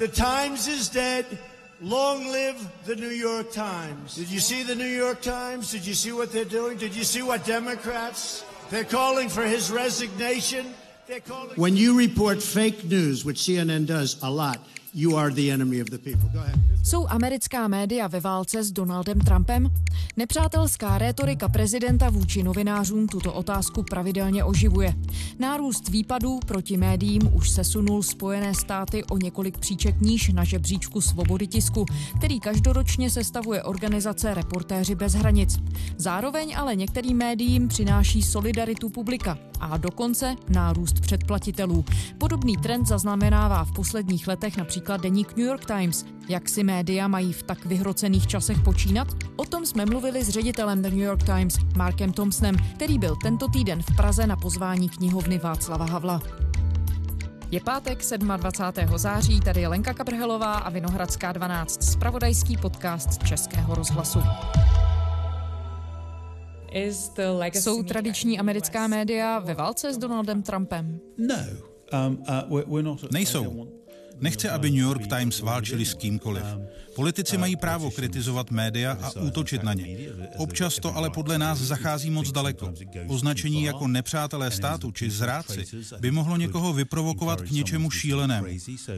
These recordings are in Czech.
The Times is dead. Long live the New York Times. Did you see the New York Times? Did you see what they're doing? Did you see what Democrats? They're calling for his resignation. They're calling. When you report fake news, which CNN does a lot, you are the enemy of the people. Go ahead. Jsou americká média ve válce s Donaldem Trumpem? Nepřátelská rétorika prezidenta vůči novinářům tuto otázku pravidelně oživuje. Nárůst výpadů proti médiím už sesunul Spojené státy o několik příček níž na žebříčku svobody tisku, který každoročně sestavuje organizace Reportéři bez hranic. Zároveň ale některým médiím přináší solidaritu publika a dokonce nárůst předplatitelů. Podobný trend zaznamenává v posledních letech například deník New York Times. Jak si média mají v tak vyhrocených časech počínat? O tom jsme mluvili s ředitelem The New York Times, Markem Thompsonem, který byl tento týden v Praze na pozvání knihovny Václava Havla. Je pátek 27. září, tady je Lenka Kabrhelová a Vinohradská 12, spravodajský podcast Českého rozhlasu. Jsou tradiční americká média ve válce s Donaldem Trumpem? No, um, uh, Nejsou. Nechce, aby New York Times válčili s kýmkoliv. Politici mají právo kritizovat média a útočit na ně. Občas to ale podle nás zachází moc daleko. Označení jako nepřátelé státu či zrádci by mohlo někoho vyprovokovat k něčemu šílenému.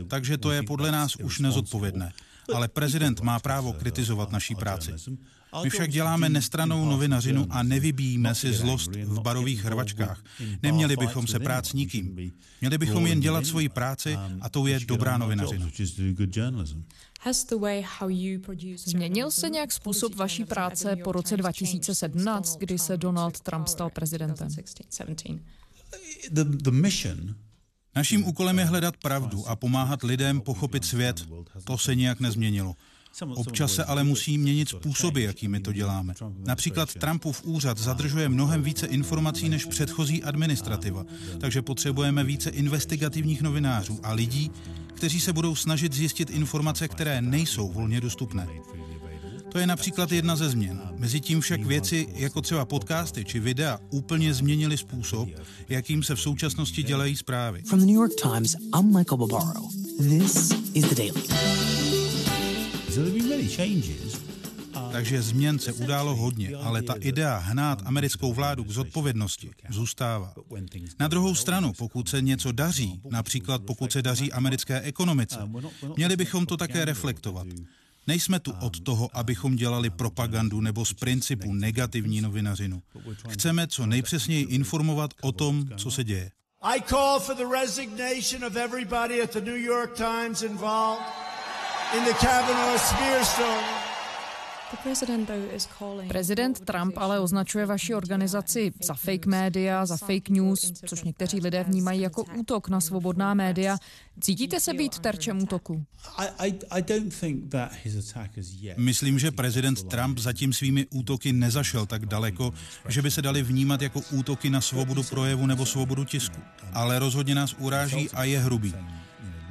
Takže to je podle nás už nezodpovědné. Ale prezident má právo kritizovat naší práci. My však děláme nestranou novinařinu a nevybíjíme si zlost v barových hrvačkách. Neměli bychom se prát s nikým. Měli bychom jen dělat svoji práci a to je dobrá novinařina. Změnil se nějak způsob vaší práce po roce 2017, kdy se Donald Trump stal prezidentem? Naším úkolem je hledat pravdu a pomáhat lidem pochopit svět. To se nijak nezměnilo. Občas se ale musí měnit způsoby, jakými to děláme. Například Trumpův úřad zadržuje mnohem více informací než předchozí administrativa, takže potřebujeme více investigativních novinářů a lidí, kteří se budou snažit zjistit informace, které nejsou volně dostupné. To je například jedna ze změn. Mezitím však věci, jako třeba podcasty či videa, úplně změnily způsob, jakým se v současnosti dělají zprávy. From the New York Times, I'm Michael Barbaro. This is the Daily. Takže změn se událo hodně, ale ta idea hnát americkou vládu k zodpovědnosti zůstává. Na druhou stranu, pokud se něco daří, například pokud se daří americké ekonomice, měli bychom to také reflektovat. Nejsme tu od toho, abychom dělali propagandu nebo z principu negativní novinařinu. Chceme co nejpřesněji informovat o tom, co se děje. I call for the resignation of everybody at the New York Times involved in the Kavanaugh smear story. Prezident Trump ale označuje vaši organizaci za fake média, za fake news, což někteří lidé vnímají jako útok na svobodná média. Cítíte se být terčem útoku? Myslím, že prezident Trump zatím svými útoky nezašel tak daleko, že by se dali vnímat jako útoky na svobodu projevu nebo svobodu tisku. Ale rozhodně nás uráží a je hrubý.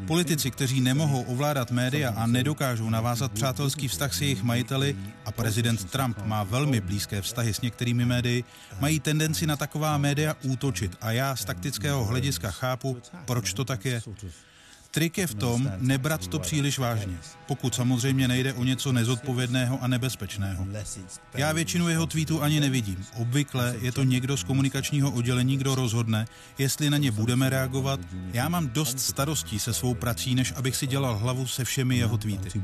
Politici, kteří nemohou ovládat média a nedokážou navázat přátelský vztah s jejich majiteli, a prezident Trump má velmi blízké vztahy s některými médii, mají tendenci na taková média útočit a já z taktického hlediska chápu, proč to tak je. Trik je v tom nebrat to příliš vážně, pokud samozřejmě nejde o něco nezodpovědného a nebezpečného. Já většinu jeho tweetů ani nevidím. Obvykle je to někdo z komunikačního oddělení, kdo rozhodne, jestli na ně budeme reagovat. Já mám dost starostí se svou prací, než abych si dělal hlavu se všemi jeho tweety.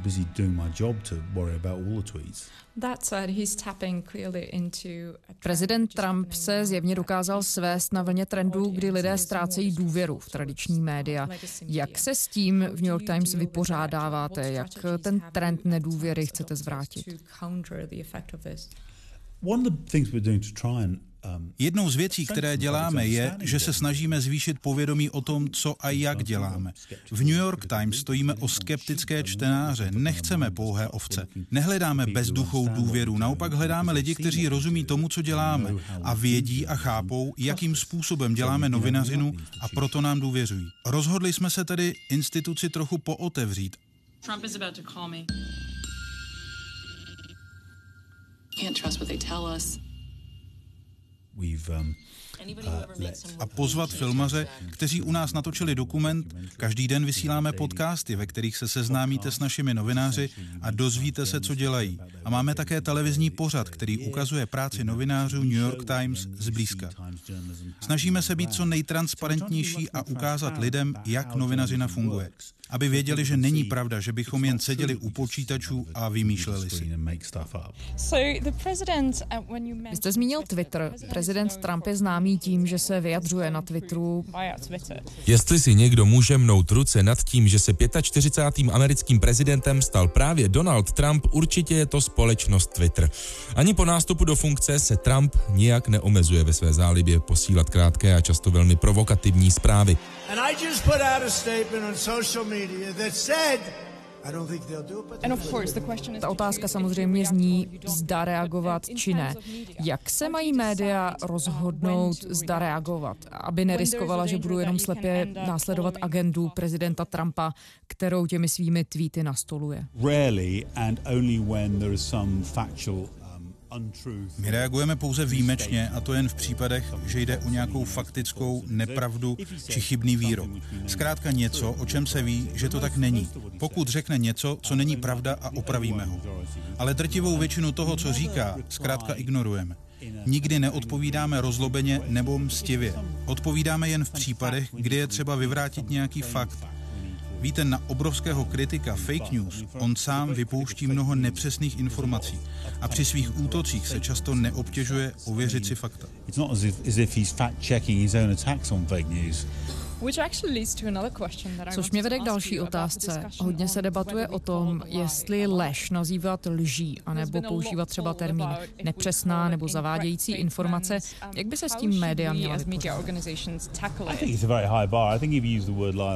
Prezident Trump se zjevně dokázal svést na vlně trendů, kdy lidé ztrácejí důvěru v tradiční média. Jak se s tím v New York Times vypořádáváte? Jak ten trend nedůvěry chcete zvrátit? One of the things we're doing to try and Jednou z věcí, které děláme, je, že se snažíme zvýšit povědomí o tom, co a jak děláme. V New York Times stojíme o skeptické čtenáře, nechceme pouhé ovce. Nehledáme bezduchou důvěru, naopak hledáme lidi, kteří rozumí tomu, co děláme a vědí a chápou, jakým způsobem děláme novinařinu a proto nám důvěřují. Rozhodli jsme se tedy instituci trochu pootevřít. Trump is about to call me. Can't trust what they tell us. Um, a pozvat filmaře, kteří u nás natočili dokument. Každý den vysíláme podcasty, ve kterých se seznámíte s našimi novináři a dozvíte se, co dělají. A máme také televizní pořad, který ukazuje práci novinářů New York Times zblízka. Snažíme se být co nejtransparentnější a ukázat lidem, jak novinařina funguje aby věděli, že není pravda, že bychom jen seděli u počítačů a vymýšleli si. Vy jste zmínil Twitter. Prezident Trump je známý tím, že se vyjadřuje na Twitteru. Jestli si někdo může mnout ruce nad tím, že se 45. americkým prezidentem stal právě Donald Trump, určitě je to společnost Twitter. Ani po nástupu do funkce se Trump nijak neomezuje ve své zálibě posílat krátké a často velmi provokativní zprávy. And I just put out a statement on social media ta otázka samozřejmě zní, zda reagovat či ne. Jak se mají média rozhodnout, zda reagovat, aby neriskovala, že budou jenom slepě následovat agendu prezidenta Trumpa, kterou těmi svými tweety nastoluje? My reagujeme pouze výjimečně a to jen v případech, že jde o nějakou faktickou nepravdu či chybný výrok. Zkrátka něco, o čem se ví, že to tak není. Pokud řekne něco, co není pravda a opravíme ho. Ale drtivou většinu toho, co říká, zkrátka ignorujeme. Nikdy neodpovídáme rozlobeně nebo mstivě. Odpovídáme jen v případech, kdy je třeba vyvrátit nějaký fakt. Víte, na obrovského kritika fake news on sám vypouští mnoho nepřesných informací a při svých útocích se často neobtěžuje ověřit si fakta. Což mě vede k další otázce. Hodně se debatuje o tom, jestli lež nazývat lží, anebo používat třeba termín nepřesná nebo zavádějící informace. Jak by se s tím média měla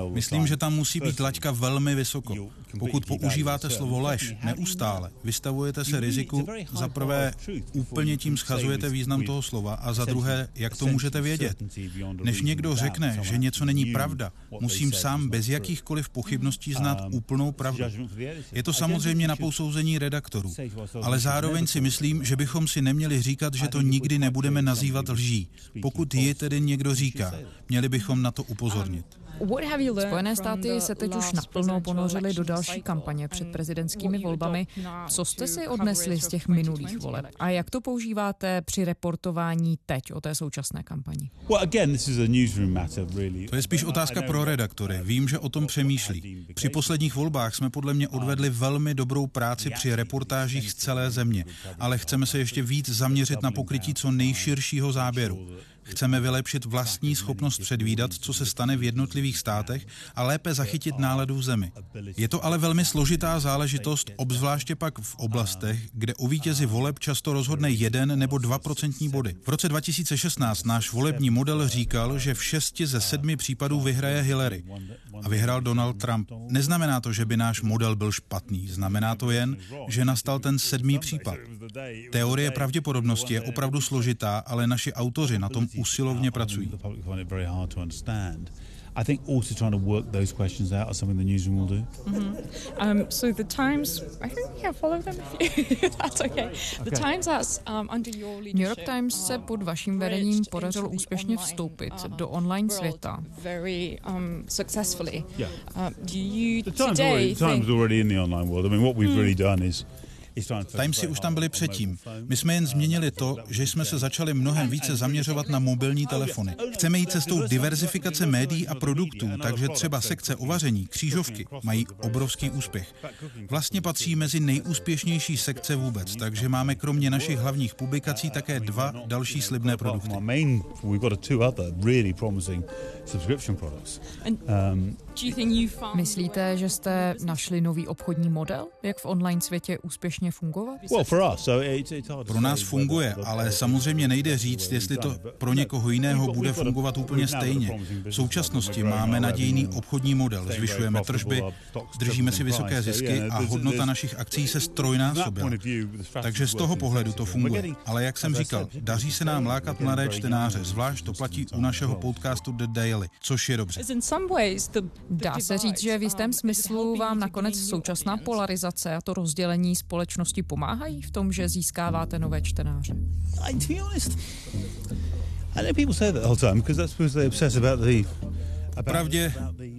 Myslím, že tam musí být laťka velmi vysoko. Pokud používáte slovo lež neustále, vystavujete se riziku, za prvé úplně tím schazujete význam toho slova a za druhé, jak to můžete vědět. Než někdo řekne, že něco není pravda, musím sám bez jakýchkoliv pochybností znát úplnou pravdu. Je to samozřejmě na posouzení redaktorů, ale zároveň si myslím, že bychom si neměli říkat, že to nikdy nebudeme nazývat lží. Pokud ji tedy někdo říká, měli bychom na to upozornit. Spojené státy se teď už naplno ponořily do další kampaně před prezidentskými volbami. Co jste si odnesli z těch minulých voleb a jak to používáte při reportování teď o té současné kampani? To je spíš otázka pro redaktory. Vím, že o tom přemýšlí. Při posledních volbách jsme podle mě odvedli velmi dobrou práci při reportážích z celé země, ale chceme se ještě víc zaměřit na pokrytí co nejširšího záběru. Chceme vylepšit vlastní schopnost předvídat, co se stane v jednotlivých státech a lépe zachytit náladu v zemi. Je to ale velmi složitá záležitost, obzvláště pak v oblastech, kde o vítězi voleb často rozhodne jeden nebo dva procentní body. V roce 2016 náš volební model říkal, že v šesti ze sedmi případů vyhraje Hillary a vyhrál Donald Trump. Neznamená to, že by náš model byl špatný, znamená to jen, že nastal ten sedmý případ. Teorie pravděpodobnosti je opravdu složitá, ale naši autoři na tom usilovně pracují. I think also trying to work those questions out is something the newsroom will do. Mm-hmm. Um, so the Times, I think yeah, follow them if you, that's okay. The okay. Times has um, under your leadership. New York Times se pod vaším vedením podařilo úspěšně vstoupit um, do online světa. Very um, successfully. Yeah. Uh, do you the Times today already, think... Times already in the online world. I mean, what we've mm. really done is Timesy už tam byly předtím. My jsme jen změnili to, že jsme se začali mnohem více zaměřovat na mobilní telefony. Chceme jít cestou diverzifikace médií a produktů, takže třeba sekce o vaření, křížovky mají obrovský úspěch. Vlastně patří mezi nejúspěšnější sekce vůbec, takže máme kromě našich hlavních publikací také dva další slibné produkty. Myslíte, že jste našli nový obchodní model, jak v online světě úspěšně fungovat? Pro nás funguje, ale samozřejmě nejde říct, jestli to pro někoho jiného bude fungovat úplně stejně. V současnosti máme nadějný obchodní model, zvyšujeme tržby, držíme si vysoké zisky a hodnota našich akcí se strojnásobila. Takže z toho pohledu to funguje. Ale jak jsem říkal, daří se nám lákat mladé čtenáře, zvlášť to platí u našeho podcastu The Daily, což je dobře. Dá se říct, že v jistém smyslu vám nakonec současná polarizace a to rozdělení společnosti pomáhají v tom, že získáváte nové čtenáře? I know people say that the whole time because that's because they obsess about the Pravdě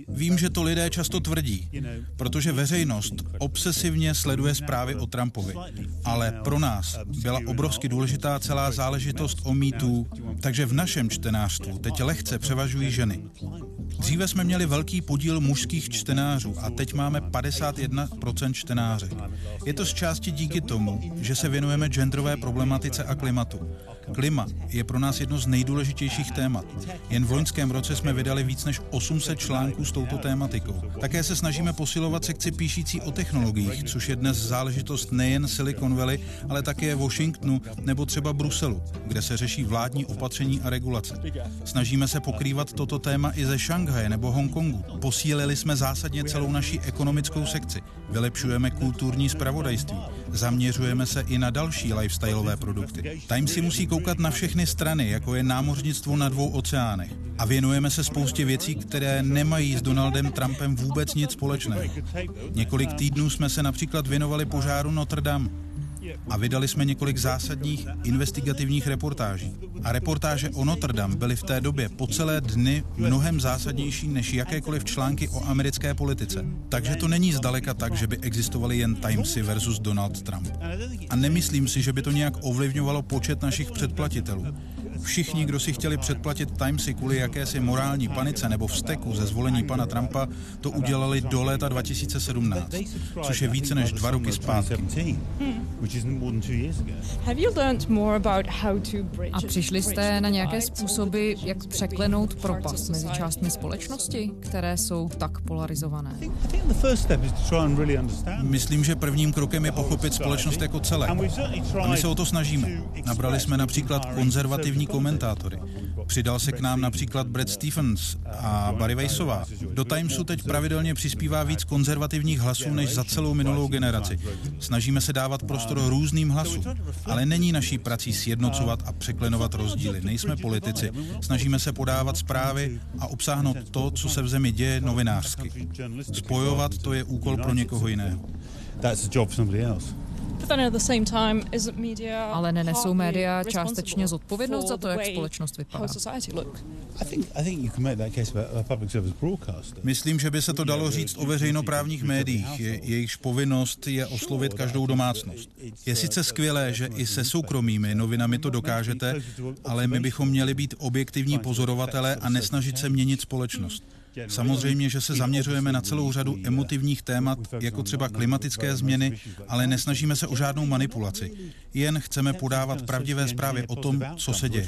vím, že to lidé často tvrdí, protože veřejnost obsesivně sleduje zprávy o Trumpovi. Ale pro nás byla obrovsky důležitá celá záležitost o mýtu, takže v našem čtenářstvu teď lehce převažují ženy. Dříve jsme měli velký podíl mužských čtenářů a teď máme 51% čtenáře. Je to z části díky tomu, že se věnujeme genderové problematice a klimatu. Klima je pro nás jedno z nejdůležitějších témat. Jen v loňském roce jsme vydali víc než 800 článků s touto tématikou. Také se snažíme posilovat sekci píšící o technologiích, což je dnes záležitost nejen Silicon Valley, ale také Washingtonu nebo třeba Bruselu, kde se řeší vládní opatření a regulace. Snažíme se pokrývat toto téma i ze Šanghaje nebo Hongkongu. Posílili jsme zásadně celou naší ekonomickou sekci. Vylepšujeme kulturní spravodajství. Zaměřujeme se i na další lifestyleové produkty. Time si musí koukat na všechny strany, jako je námořnictvo na dvou oceánech. A věnujeme se spoustě věcí, které nemají s Donaldem Trumpem vůbec nic společného. Několik týdnů jsme se například věnovali požáru Notre Dame a vydali jsme několik zásadních investigativních reportáží. A reportáže o Notre Dame byly v té době po celé dny mnohem zásadnější než jakékoliv články o americké politice. Takže to není zdaleka tak, že by existovaly jen Timesy versus Donald Trump. A nemyslím si, že by to nějak ovlivňovalo počet našich předplatitelů. Všichni, kdo si chtěli předplatit Timesy kvůli jakési morální panice nebo vzteku ze zvolení pana Trumpa, to udělali do léta 2017, což je více než dva roky zpátky. A přišli jste na nějaké způsoby, jak překlenout propast mezi částmi společnosti, které jsou tak polarizované? Myslím, že prvním krokem je pochopit společnost jako celé. A my se o to snažíme. Nabrali jsme například konzervativní komentátory. Přidal se k nám například Brad Stephens a Barry Weissová. Do Timesu teď pravidelně přispívá víc konzervativních hlasů než za celou minulou generaci. Snažíme se dávat prostor různým hlasům, ale není naší prací sjednocovat a překlenovat rozdíly. Nejsme politici. Snažíme se podávat zprávy a obsáhnout to, co se v zemi děje novinářsky. Spojovat to je úkol pro někoho jiného. That's a job for somebody else. Ale nenesou média částečně zodpovědnost za to, jak společnost vypadá? Myslím, že by se to dalo říct o veřejnoprávních médiích. Je, jejichž povinnost je oslovit každou domácnost. Je sice skvělé, že i se soukromými novinami to dokážete, ale my bychom měli být objektivní pozorovatelé a nesnažit se měnit společnost. Samozřejmě, že se zaměřujeme na celou řadu emotivních témat, jako třeba klimatické změny, ale nesnažíme se o žádnou manipulaci. Jen chceme podávat pravdivé zprávy o tom, co se děje.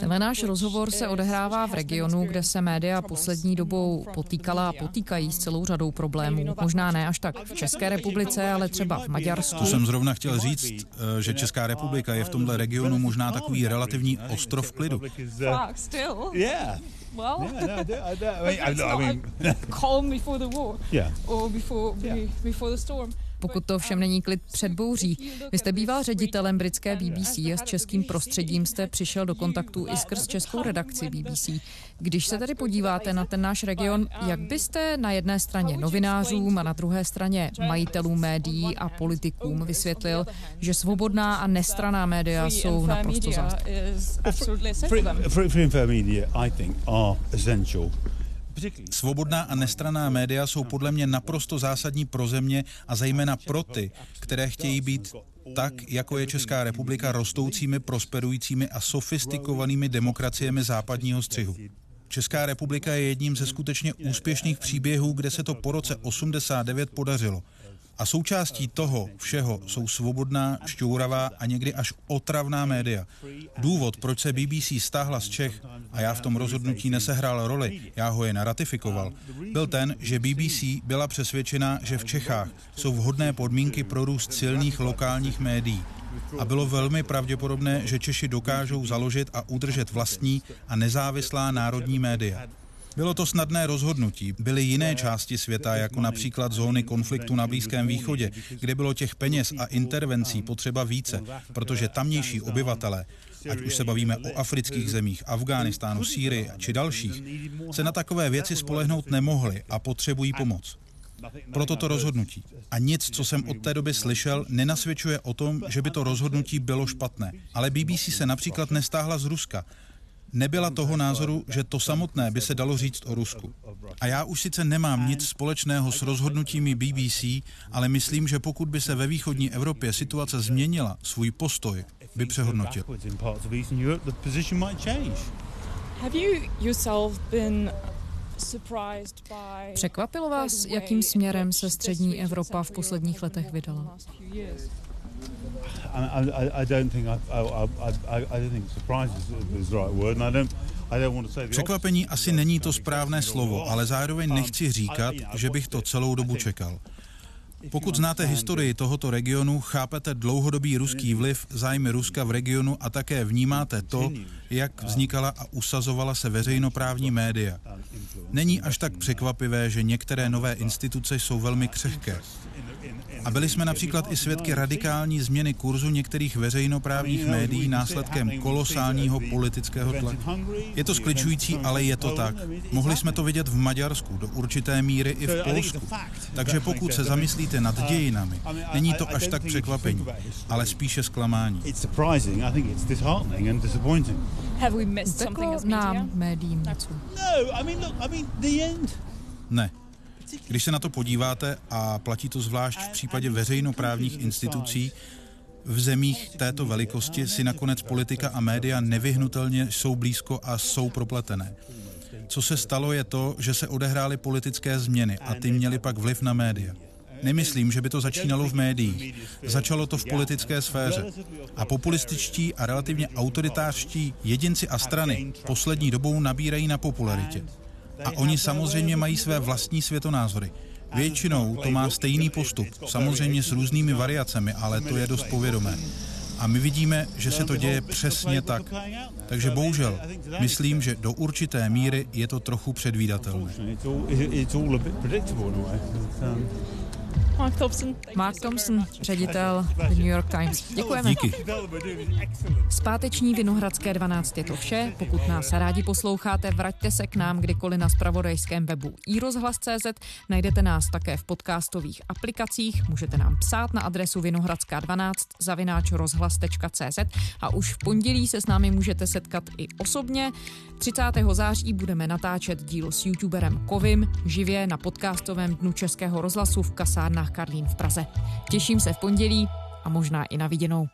Tenhle náš rozhovor se odehrává v regionu, kde se média poslední dobou potýkala a potýkají s celou řadou problémů. Možná ne až tak v České republice, ale třeba v Maďarsku. To jsem zrovna chtěl říct, eh, že Česká republika je v tomhle regionu možná takový relativní ostrov klidu. Well, yeah, no, I, I, I, I mean, calm before the war, yeah. or before yeah. before the storm pokud to všem není klid před bouří. Vy jste býval ředitelem britské BBC a s českým prostředím jste přišel do kontaktu i skrz českou redakci BBC. Když se tady podíváte na ten náš region, jak byste na jedné straně novinářům a na druhé straně majitelům médií a politikům vysvětlil, že svobodná a nestraná média jsou naprosto zásadní? Svobodná a nestraná média jsou podle mě naprosto zásadní pro země a zejména pro ty, které chtějí být tak, jako je Česká republika rostoucími, prosperujícími a sofistikovanými demokraciemi západního střihu. Česká republika je jedním ze skutečně úspěšných příběhů, kde se to po roce 89 podařilo. A součástí toho všeho jsou svobodná, šťouravá a někdy až otravná média. Důvod, proč se BBC stáhla z Čech, a já v tom rozhodnutí nesehrál roli, já ho jen ratifikoval, byl ten, že BBC byla přesvědčena, že v Čechách jsou vhodné podmínky pro růst silných lokálních médií. A bylo velmi pravděpodobné, že Češi dokážou založit a udržet vlastní a nezávislá národní média. Bylo to snadné rozhodnutí. Byly jiné části světa, jako například zóny konfliktu na Blízkém východě, kde bylo těch peněz a intervencí potřeba více, protože tamnější obyvatele ať už se bavíme o afrických zemích, Afghánistánu, Sýrii či dalších, se na takové věci spolehnout nemohli a potřebují pomoc. pro toto rozhodnutí. A nic, co jsem od té doby slyšel, nenasvědčuje o tom, že by to rozhodnutí bylo špatné. Ale BBC se například nestáhla z Ruska. Nebyla toho názoru, že to samotné by se dalo říct o Rusku. A já už sice nemám nic společného s rozhodnutími BBC, ale myslím, že pokud by se ve východní Evropě situace změnila, svůj postoj by přehodnotil. Překvapilo vás, jakým směrem se střední Evropa v posledních letech vydala? Překvapení asi není to správné slovo, ale zároveň nechci říkat, že bych to celou dobu čekal. Pokud znáte historii tohoto regionu, chápete dlouhodobý ruský vliv, zájmy Ruska v regionu a také vnímáte to, jak vznikala a usazovala se veřejnoprávní média. Není až tak překvapivé, že některé nové instituce jsou velmi křehké. A byli jsme například i svědky radikální změny kurzu některých veřejnoprávních médií následkem kolosálního politického tlaku. Je to skličující, ale je to tak. Mohli jsme to vidět v Maďarsku, do určité míry i v Polsku. Takže pokud se zamyslíte nad dějinami, není to až tak překvapení, ale spíše zklamání. Uteklo nám médiím něco? Ne. Když se na to podíváte, a platí to zvlášť v případě veřejnoprávních institucí, v zemích této velikosti si nakonec politika a média nevyhnutelně jsou blízko a jsou propletené. Co se stalo je to, že se odehrály politické změny a ty měly pak vliv na média. Nemyslím, že by to začínalo v médiích. Začalo to v politické sféře. A populističtí a relativně autoritářští jedinci a strany poslední dobou nabírají na popularitě. A oni samozřejmě mají své vlastní světonázory. Většinou to má stejný postup, samozřejmě s různými variacemi, ale to je dost povědomé. A my vidíme, že se to děje přesně tak. Takže bohužel, myslím, že do určité míry je to trochu předvídatelné. Mark Thompson. Mark Thompson, ředitel The New York Times. Děkujeme. Díky. Zpáteční Vinohradské 12 je to vše. Pokud nás rádi posloucháte, vraťte se k nám kdykoliv na spravodajském webu iRozhlas.cz. Najdete nás také v podcastových aplikacích. Můžete nám psát na adresu vinohradská12 zavináč rozhlas.cz a už v pondělí se s námi můžete setkat i osobně. 30. září budeme natáčet díl s youtuberem Kovim živě na podcastovém dnu Českého rozhlasu v kasárnách Karlín v Praze. Těším se v pondělí a možná i na viděnou.